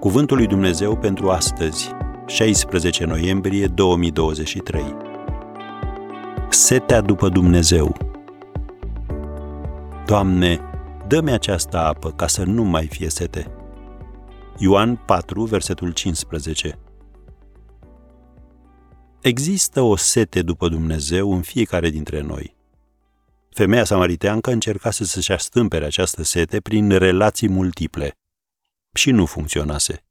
Cuvântul lui Dumnezeu pentru astăzi, 16 noiembrie 2023. Setea după Dumnezeu. Doamne, dă-mi această apă ca să nu mai fie sete. Ioan 4, versetul 15. Există o sete după Dumnezeu în fiecare dintre noi. Femeia samariteancă încerca să-și astâmpere această sete prin relații multiple și nu funcționase.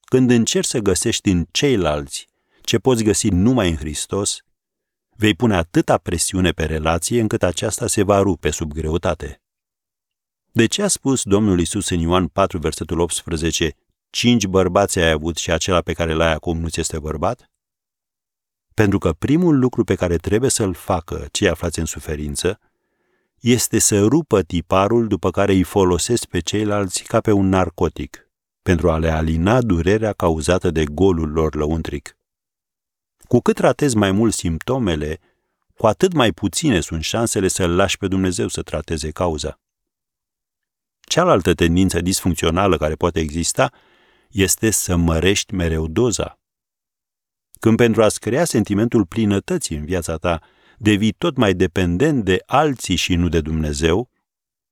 Când încerci să găsești în ceilalți ce poți găsi numai în Hristos, vei pune atâta presiune pe relație încât aceasta se va rupe sub greutate. De ce a spus Domnul Isus în Ioan 4, versetul 18, cinci bărbați ai avut și acela pe care l-ai acum nu ți este bărbat? Pentru că primul lucru pe care trebuie să-l facă cei aflați în suferință este să rupă tiparul după care îi folosesc pe ceilalți ca pe un narcotic, pentru a le alina durerea cauzată de golul lor lăuntric. Cu cât tratezi mai mult simptomele, cu atât mai puține sunt șansele să-L lași pe Dumnezeu să trateze cauza. Cealaltă tendință disfuncțională care poate exista este să mărești mereu doza. Când pentru a-ți crea sentimentul plinătății în viața ta, devii tot mai dependent de alții și nu de Dumnezeu,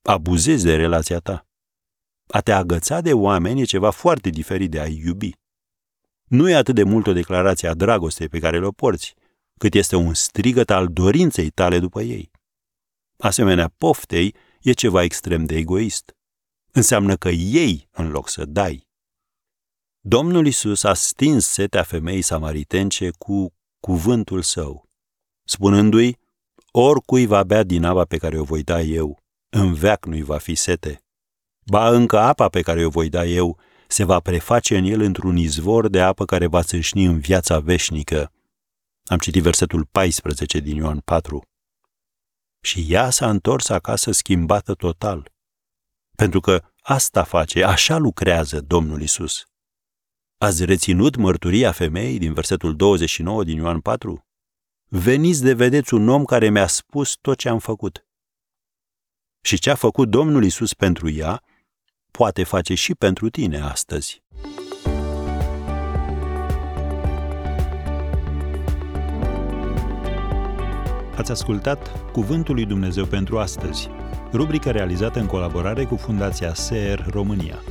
abuzezi de relația ta. A te agăța de oameni e ceva foarte diferit de a-i iubi. Nu e atât de mult o declarație a dragostei pe care le-o porți, cât este un strigăt al dorinței tale după ei. Asemenea, poftei e ceva extrem de egoist. Înseamnă că ei în loc să dai. Domnul Isus a stins setea femeii samaritence cu cuvântul său, spunându-i, oricui va bea din apa pe care o voi da eu, în veac nu-i va fi sete. Ba încă apa pe care o voi da eu se va preface în el într-un izvor de apă care va țâșni în viața veșnică. Am citit versetul 14 din Ioan 4. Și ea s-a întors acasă schimbată total. Pentru că asta face, așa lucrează Domnul Isus. Ați reținut mărturia femeii din versetul 29 din Ioan 4? Veniți de vedeți un om care mi-a spus tot ce am făcut. Și ce a făcut Domnul Isus pentru ea, poate face și pentru tine astăzi. Ați ascultat Cuvântul lui Dumnezeu pentru astăzi, rubrica realizată în colaborare cu Fundația SER România.